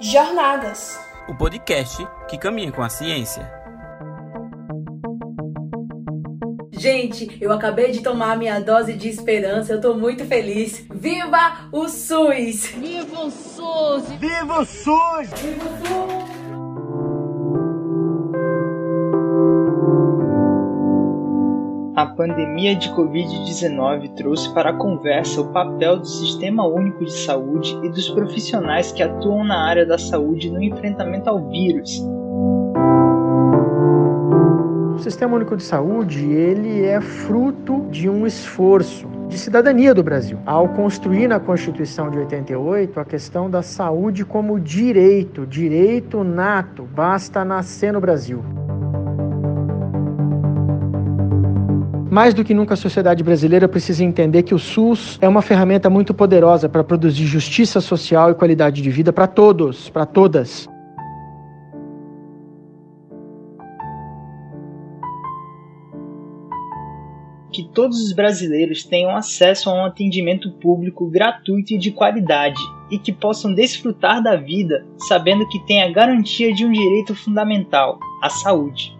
Jornadas o podcast que caminha com a ciência. Gente, eu acabei de tomar a minha dose de esperança, eu tô muito feliz. Viva o SUS! Viva o SUS! Viva o SUS! Viva o SUS! A pandemia de Covid-19 trouxe para a conversa o papel do Sistema Único de Saúde e dos profissionais que atuam na área da saúde no enfrentamento ao vírus. O Sistema Único de Saúde, ele é fruto de um esforço de cidadania do Brasil. Ao construir na Constituição de 88 a questão da saúde como direito, direito nato, basta nascer no Brasil. Mais do que nunca, a sociedade brasileira precisa entender que o SUS é uma ferramenta muito poderosa para produzir justiça social e qualidade de vida para todos, para todas. Que todos os brasileiros tenham acesso a um atendimento público gratuito e de qualidade e que possam desfrutar da vida sabendo que têm a garantia de um direito fundamental, a saúde.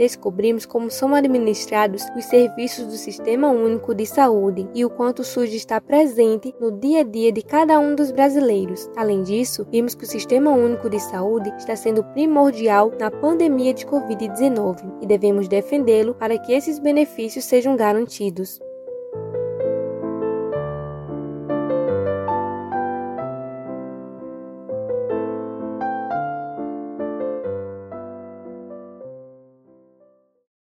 Descobrimos como são administrados os serviços do Sistema Único de Saúde e o quanto o SUS está presente no dia a dia de cada um dos brasileiros. Além disso, vimos que o Sistema Único de Saúde está sendo primordial na pandemia de Covid-19 e devemos defendê-lo para que esses benefícios sejam garantidos.